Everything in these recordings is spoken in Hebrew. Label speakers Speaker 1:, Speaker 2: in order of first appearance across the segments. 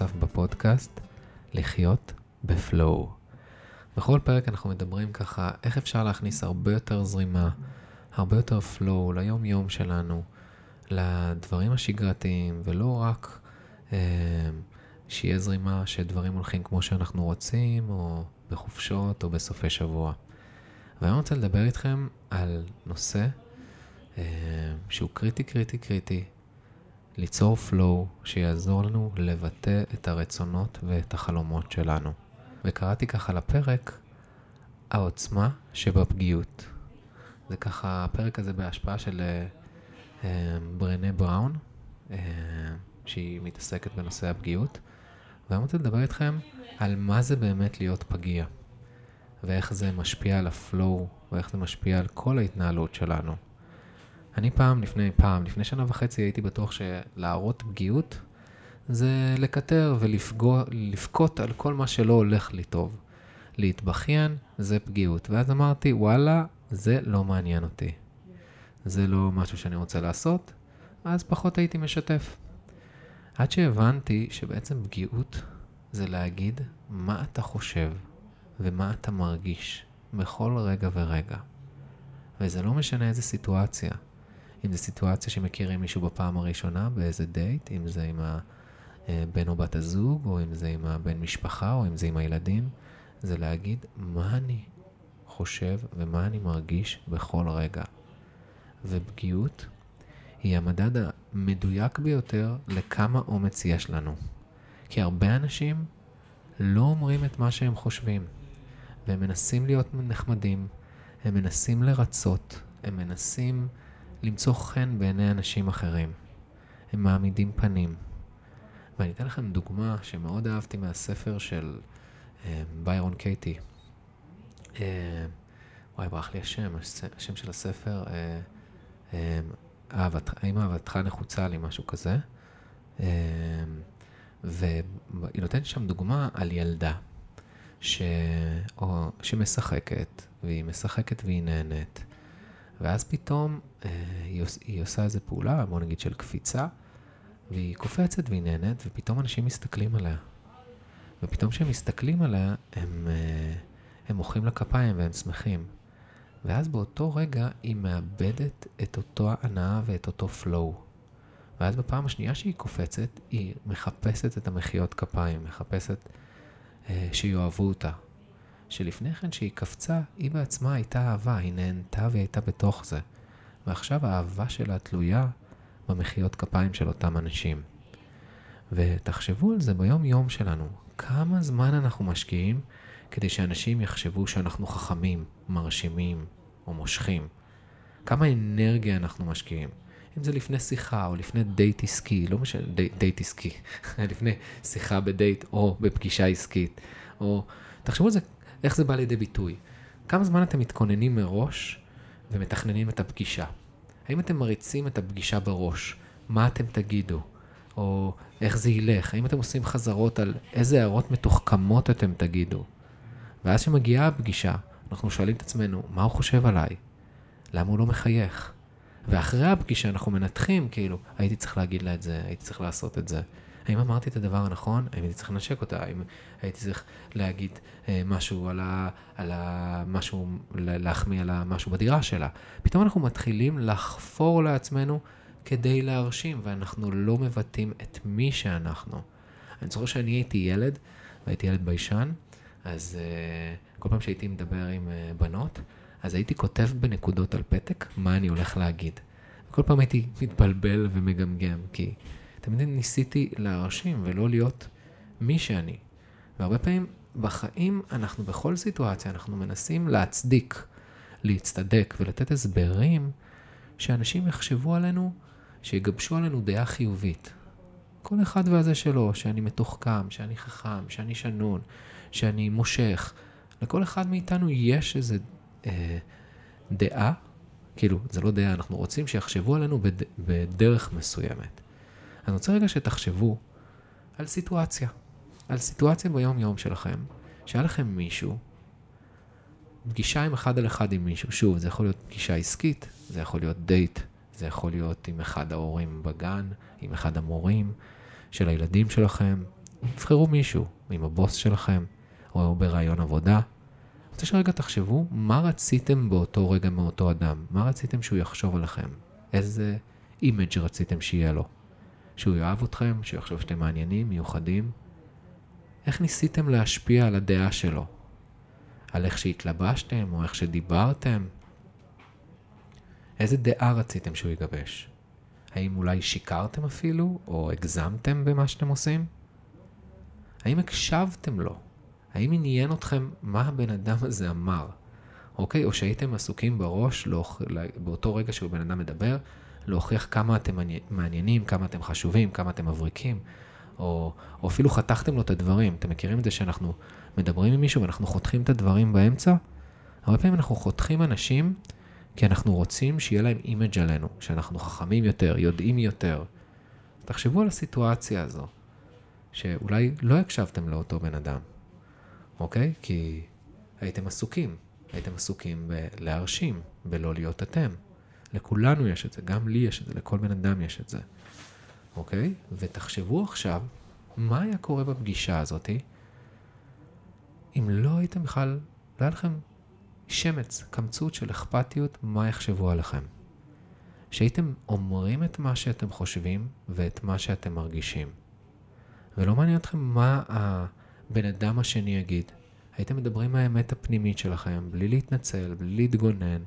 Speaker 1: נוסף בפודקאסט, לחיות בפלואו. בכל פרק אנחנו מדברים ככה, איך אפשר להכניס הרבה יותר זרימה, הרבה יותר פלואו ליום-יום שלנו, לדברים השגרתיים, ולא רק אה, שיהיה זרימה שדברים הולכים כמו שאנחנו רוצים, או בחופשות, או בסופי שבוע. והיום אני רוצה לדבר איתכם על נושא אה, שהוא קריטי, קריטי, קריטי, ליצור flow שיעזור לנו לבטא את הרצונות ואת החלומות שלנו. וקראתי ככה לפרק, העוצמה שבפגיעות. זה ככה, הפרק הזה בהשפעה של uh, uh, ברנה בראון, uh, שהיא מתעסקת בנושא הפגיעות. ואני רוצה לדבר איתכם על מה זה באמת להיות פגיע, ואיך זה משפיע על הפלואו, ואיך זה משפיע על כל ההתנהלות שלנו. אני פעם, לפני פעם, לפני שנה וחצי הייתי בטוח שלהראות פגיעות זה לקטר ולבכות על כל מה שלא הולך לי טוב. להתבכיין זה פגיעות. ואז אמרתי, וואלה, זה לא מעניין אותי. זה לא משהו שאני רוצה לעשות, אז פחות הייתי משתף. עד שהבנתי שבעצם פגיעות זה להגיד מה אתה חושב ומה אתה מרגיש בכל רגע ורגע. וזה לא משנה איזה סיטואציה. אם זו סיטואציה שמכירים מישהו בפעם הראשונה, באיזה דייט, אם זה עם הבן או בת הזוג, או אם זה עם הבן משפחה, או אם זה עם הילדים, זה להגיד מה אני חושב ומה אני מרגיש בכל רגע. ופגיעות היא המדד המדויק ביותר לכמה אומץ יש לנו. כי הרבה אנשים לא אומרים את מה שהם חושבים, והם מנסים להיות נחמדים, הם מנסים לרצות, הם מנסים למצוא חן בעיני אנשים אחרים. הם מעמידים פנים. ואני אתן לכם דוגמה שמאוד אהבתי מהספר של אה, ביירון קייטי. אה, וואי, ברח לי השם, השם של הספר, אה, אה, אהבת, האם אהבתך נחוצה לי, משהו כזה. אה, והיא נותנת שם דוגמה על ילדה ש... או... שמשחקת, והיא משחקת והיא נהנית. ואז פתאום אה, היא, עוש, היא עושה איזו פעולה, בוא נגיד של קפיצה, והיא קופצת והיא נהנית, ופתאום אנשים מסתכלים עליה. ופתאום כשהם מסתכלים עליה, הם, אה, הם מוחאים לה כפיים והם שמחים. ואז באותו רגע היא מאבדת את אותו הנאה ואת אותו flow. ואז בפעם השנייה שהיא קופצת, היא מחפשת את המחיאות כפיים, מחפשת אה, שיאהבו אותה, שלפני כן שהיא קפצה, היא בעצמה הייתה אהבה, היא נהנתה והיא הייתה בתוך זה. ועכשיו האהבה שלה תלויה במחיאות כפיים של אותם אנשים. ותחשבו על זה ביום יום שלנו, כמה זמן אנחנו משקיעים כדי שאנשים יחשבו שאנחנו חכמים, מרשימים או מושכים. כמה אנרגיה אנחנו משקיעים. אם זה לפני שיחה או לפני דייט עסקי, לא משנה, די, דייט עסקי, לפני שיחה בדייט או בפגישה עסקית, או תחשבו על זה איך זה בא לידי ביטוי? כמה זמן אתם מתכוננים מראש ומתכננים את הפגישה? האם אתם מריצים את הפגישה בראש? מה אתם תגידו? או איך זה ילך? האם אתם עושים חזרות על איזה הערות מתוחכמות אתם תגידו? ואז שמגיעה הפגישה, אנחנו שואלים את עצמנו, מה הוא חושב עליי? למה הוא לא מחייך? ואחרי הפגישה אנחנו מנתחים, כאילו, הייתי צריך להגיד לה את זה, הייתי צריך לעשות את זה. האם אמרתי את הדבר הנכון? האם הייתי צריך לנשק אותה? האם הייתי צריך להגיד אה, משהו על ה... על ה... משהו, להחמיא על משהו בדירה שלה? פתאום אנחנו מתחילים לחפור לעצמנו כדי להרשים, ואנחנו לא מבטאים את מי שאנחנו. אני זוכר שאני הייתי ילד, והייתי ילד ביישן, אז אה, כל פעם שהייתי מדבר עם אה, בנות, אז הייתי כותב בנקודות על פתק מה אני הולך להגיד. כל פעם הייתי מתבלבל ומגמגם, כי תמיד ניסיתי להרשים ולא להיות מי שאני. והרבה פעמים בחיים אנחנו בכל סיטואציה, אנחנו מנסים להצדיק, להצטדק ולתת הסברים שאנשים יחשבו עלינו, שיגבשו עלינו דעה חיובית. כל אחד והזה שלו, שאני מתוחכם, שאני חכם, שאני שנון, שאני מושך. לכל אחד מאיתנו יש איזו אה, דעה, כאילו, זה לא דעה, אנחנו רוצים שיחשבו עלינו בד, בדרך מסוימת. אני רוצה רגע שתחשבו על סיטואציה, על סיטואציה ביום-יום שלכם, שהיה לכם מישהו, פגישה עם אחד על אחד עם מישהו, שוב, זה יכול להיות פגישה עסקית, זה יכול להיות דייט, זה יכול להיות עם אחד ההורים בגן, עם אחד המורים של הילדים שלכם, תבחרו מישהו, עם הבוס שלכם, או בראיון עבודה. אני רוצה שרגע תחשבו מה רציתם באותו רגע מאותו אדם, מה רציתם שהוא יחשוב עליכם, איזה image רציתם שיהיה לו. שהוא יאהב אתכם, שהוא יחשוב שאתם מעניינים, מיוחדים. איך ניסיתם להשפיע על הדעה שלו? על איך שהתלבשתם או איך שדיברתם? איזה דעה רציתם שהוא יגבש? האם אולי שיקרתם אפילו, או הגזמתם במה שאתם עושים? האם הקשבתם לו? האם עניין אתכם מה הבן אדם הזה אמר? אוקיי? או שהייתם עסוקים בראש לאוכ... באותו רגע שהוא בן אדם מדבר, להוכיח כמה אתם מעניינים, כמה אתם חשובים, כמה אתם מבריקים, או, או אפילו חתכתם לו את הדברים. אתם מכירים את זה שאנחנו מדברים עם מישהו ואנחנו חותכים את הדברים באמצע? הרבה פעמים אנחנו חותכים אנשים כי אנחנו רוצים שיהיה להם image עלינו, שאנחנו חכמים יותר, יודעים יותר. תחשבו על הסיטואציה הזו, שאולי לא הקשבתם לאותו בן אדם, אוקיי? כי הייתם עסוקים, הייתם עסוקים בלהרשים, בלא להיות אתם. לכולנו יש את זה, גם לי יש את זה, לכל בן אדם יש את זה, אוקיי? ותחשבו עכשיו, מה היה קורה בפגישה הזאתי, אם לא הייתם בכלל, לא היה לכם שמץ, קמצות של אכפתיות, מה יחשבו עליכם. שהייתם אומרים את מה שאתם חושבים ואת מה שאתם מרגישים. ולא מעניין אתכם מה הבן אדם השני יגיד. הייתם מדברים מהאמת הפנימית שלכם, בלי להתנצל, בלי להתגונן,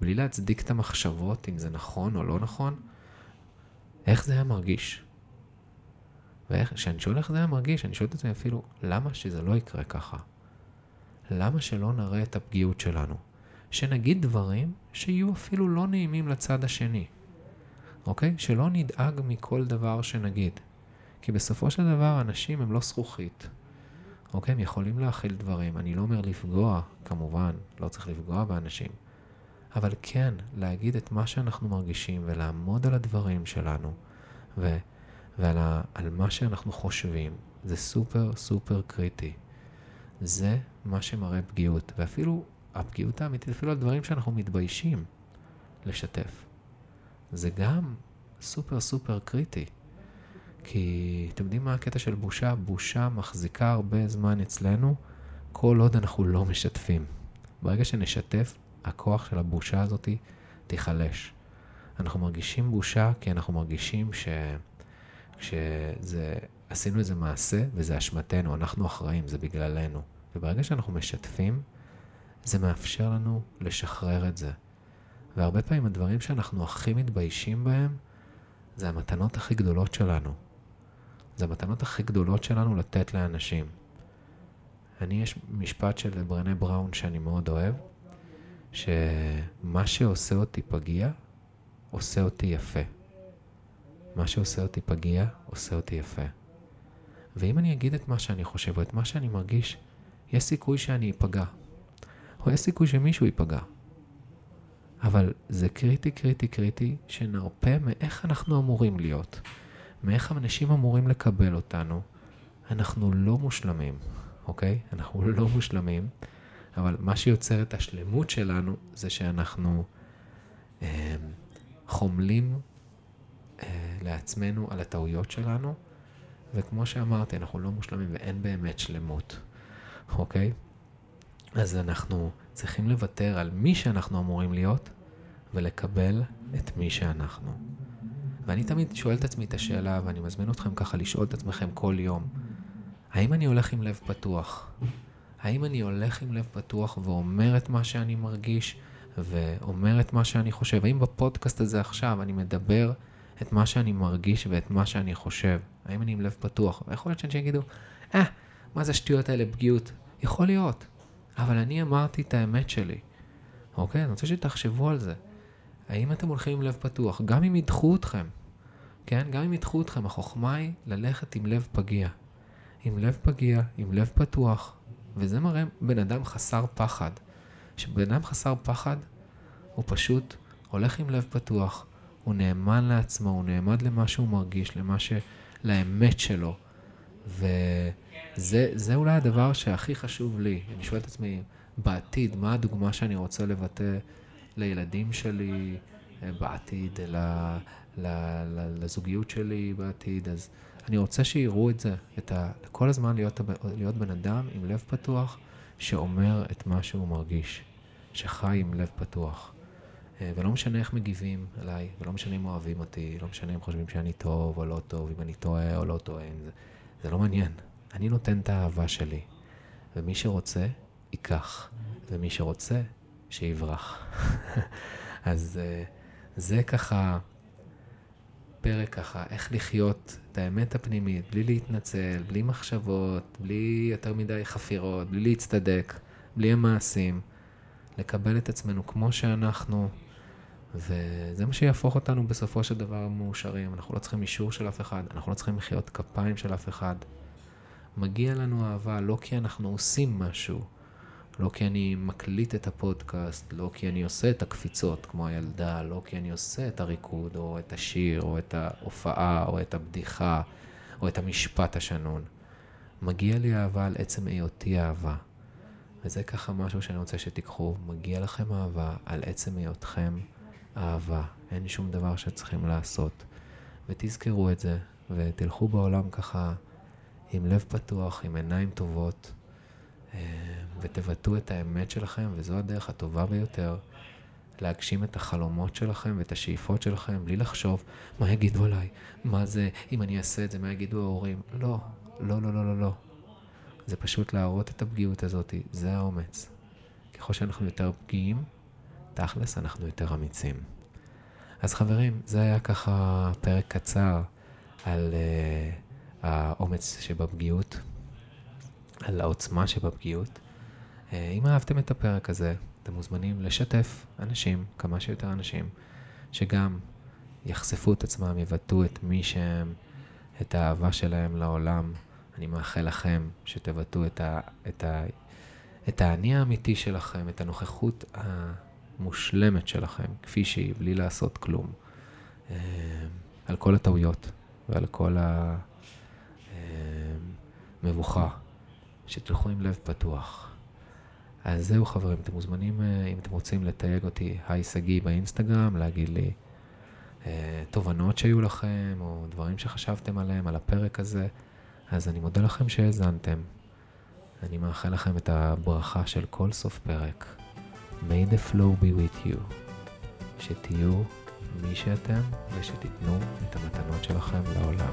Speaker 1: בלי להצדיק את המחשבות, אם זה נכון או לא נכון. איך זה היה מרגיש? וכשאני שואל איך זה היה מרגיש, אני שואל את עצמי אפילו, למה שזה לא יקרה ככה? למה שלא נראה את הפגיעות שלנו? שנגיד דברים שיהיו אפילו לא נעימים לצד השני, אוקיי? שלא נדאג מכל דבר שנגיד. כי בסופו של דבר אנשים הם לא זכוכית, אוקיי? הם יכולים להכיל דברים. אני לא אומר לפגוע, כמובן, לא צריך לפגוע באנשים. אבל כן, להגיד את מה שאנחנו מרגישים ולעמוד על הדברים שלנו ו- ועל ה- מה שאנחנו חושבים, זה סופר סופר קריטי. זה מה שמראה פגיעות, ואפילו הפגיעות האמיתית, אפילו על דברים שאנחנו מתביישים לשתף. זה גם סופר סופר קריטי. כי אתם יודעים מה הקטע של בושה? בושה מחזיקה הרבה זמן אצלנו, כל עוד אנחנו לא משתפים. ברגע שנשתף, הכוח של הבושה הזאת תיחלש. אנחנו מרגישים בושה כי אנחנו מרגישים ש... כשזה, עשינו איזה מעשה וזה אשמתנו, אנחנו אחראים, זה בגללנו. וברגע שאנחנו משתפים, זה מאפשר לנו לשחרר את זה. והרבה פעמים הדברים שאנחנו הכי מתביישים בהם, זה המתנות הכי גדולות שלנו. זה המתנות הכי גדולות שלנו לתת לאנשים. אני, יש משפט של ברנה בראון שאני מאוד אוהב, שמה שעושה אותי פגיע, עושה אותי יפה. מה שעושה אותי פגיע, עושה אותי יפה. ואם אני אגיד את מה שאני חושב או את מה שאני מרגיש, יש סיכוי שאני אפגע. או יש סיכוי שמישהו ייפגע. אבל זה קריטי, קריטי, קריטי, שנרפה מאיך אנחנו אמורים להיות. מאיך אנשים אמורים לקבל אותנו. אנחנו לא מושלמים, אוקיי? אנחנו לא מושלמים. אבל מה שיוצר את השלמות שלנו זה שאנחנו אה, חומלים אה, לעצמנו על הטעויות שלנו, וכמו שאמרתי, אנחנו לא מושלמים ואין באמת שלמות, אוקיי? אז אנחנו צריכים לוותר על מי שאנחנו אמורים להיות ולקבל את מי שאנחנו. ואני תמיד שואל את עצמי את השאלה, ואני מזמין אתכם ככה לשאול את עצמכם כל יום, האם אני הולך עם לב פתוח? האם אני הולך עם לב פתוח ואומר את מה שאני מרגיש ואומר את מה שאני חושב? האם בפודקאסט הזה עכשיו אני מדבר את מה שאני מרגיש ואת מה שאני חושב? האם אני עם לב פתוח? ויכול להיות שאנשים יגידו, אה, מה זה השטויות האלה, פגיעות? יכול להיות, אבל אני אמרתי את האמת שלי, אוקיי? אני רוצה שתחשבו על זה. האם אתם הולכים עם לב פתוח? גם אם ידחו אתכם, כן? גם אם ידחו אתכם, החוכמה היא ללכת עם לב פגיע. עם לב פגיע, עם לב פתוח, וזה מראה בן אדם חסר פחד. שבן אדם חסר פחד, הוא פשוט הולך עם לב פתוח, הוא נאמן לעצמו, הוא נעמד למה שהוא מרגיש, למה ש... לאמת שלו. וזה אולי הדבר שהכי חשוב לי. אני שואל את עצמי, בעתיד, מה הדוגמה שאני רוצה לבטא לילדים שלי אה, בעתיד, לזוגיות שלי בעתיד, אז אני רוצה שיראו את זה, את ה... כל הזמן להיות, להיות בן אדם עם לב פתוח, שאומר את מה שהוא מרגיש, שחי עם לב פתוח. אה, ולא משנה איך מגיבים אליי, ולא משנה אם אוהבים אותי, לא משנה אם חושבים שאני טוב או לא טוב, אם אני טועה או לא טועה, זה, זה לא מעניין. אני נותן את האהבה שלי, ומי שרוצה, ייקח, ומי שרוצה, שיברח. אז אה, זה ככה פרק ככה, איך לחיות את האמת הפנימית, בלי להתנצל, בלי מחשבות, בלי יותר מדי חפירות, בלי להצטדק, בלי המעשים, לקבל את עצמנו כמו שאנחנו, וזה מה שיהפוך אותנו בסופו של דבר מאושרים. אנחנו לא צריכים אישור של אף אחד, אנחנו לא צריכים מחיאות כפיים של אף אחד. מגיע לנו אהבה לא כי אנחנו עושים משהו, לא כי אני מקליט את הפודקאסט, לא כי אני עושה את הקפיצות כמו הילדה, לא כי אני עושה את הריקוד, או את השיר, או את ההופעה, או את הבדיחה, או את המשפט השנון. מגיע לי אהבה על עצם היותי אהבה. וזה ככה משהו שאני רוצה שתיקחו. מגיע לכם אהבה על עצם היותכם אהבה. אין שום דבר שצריכים לעשות. ותזכרו את זה, ותלכו בעולם ככה עם לב פתוח, עם עיניים טובות. אה, ותבטאו את האמת שלכם, וזו הדרך הטובה ביותר להגשים את החלומות שלכם ואת השאיפות שלכם, בלי לחשוב מה יגידו עליי, מה זה, אם אני אעשה את זה, מה יגידו ההורים. לא, לא, לא, לא, לא, לא. זה פשוט להראות את הפגיעות הזאת, זה האומץ. ככל שאנחנו יותר פגיעים, תכלס אנחנו יותר אמיצים. אז חברים, זה היה ככה פרק קצר על uh, האומץ שבפגיעות. על העוצמה שבפגיעות. אה, אם אהבתם את הפרק הזה, אתם מוזמנים לשתף אנשים, כמה שיותר אנשים, שגם יחשפו את עצמם, יבטאו את מי שהם, את האהבה שלהם לעולם. אני מאחל לכם שתבטאו את, ה, את, ה, את האני האמיתי שלכם, את הנוכחות המושלמת שלכם, כפי שהיא, בלי לעשות כלום. אה, על כל הטעויות ועל כל המבוכה. שתלכו עם לב פתוח. אז זהו חברים, אתם מוזמנים, אה, אם אתם רוצים לתייג אותי, היי שגיא באינסטגרם, להגיד לי אה, תובנות שהיו לכם, או דברים שחשבתם עליהם, על הפרק הזה, אז אני מודה לכם שהאזנתם. אני מאחל לכם את הברכה של כל סוף פרק. May the flow be with you. שתהיו מי שאתם ושתיתנו את המתנות שלכם לעולם.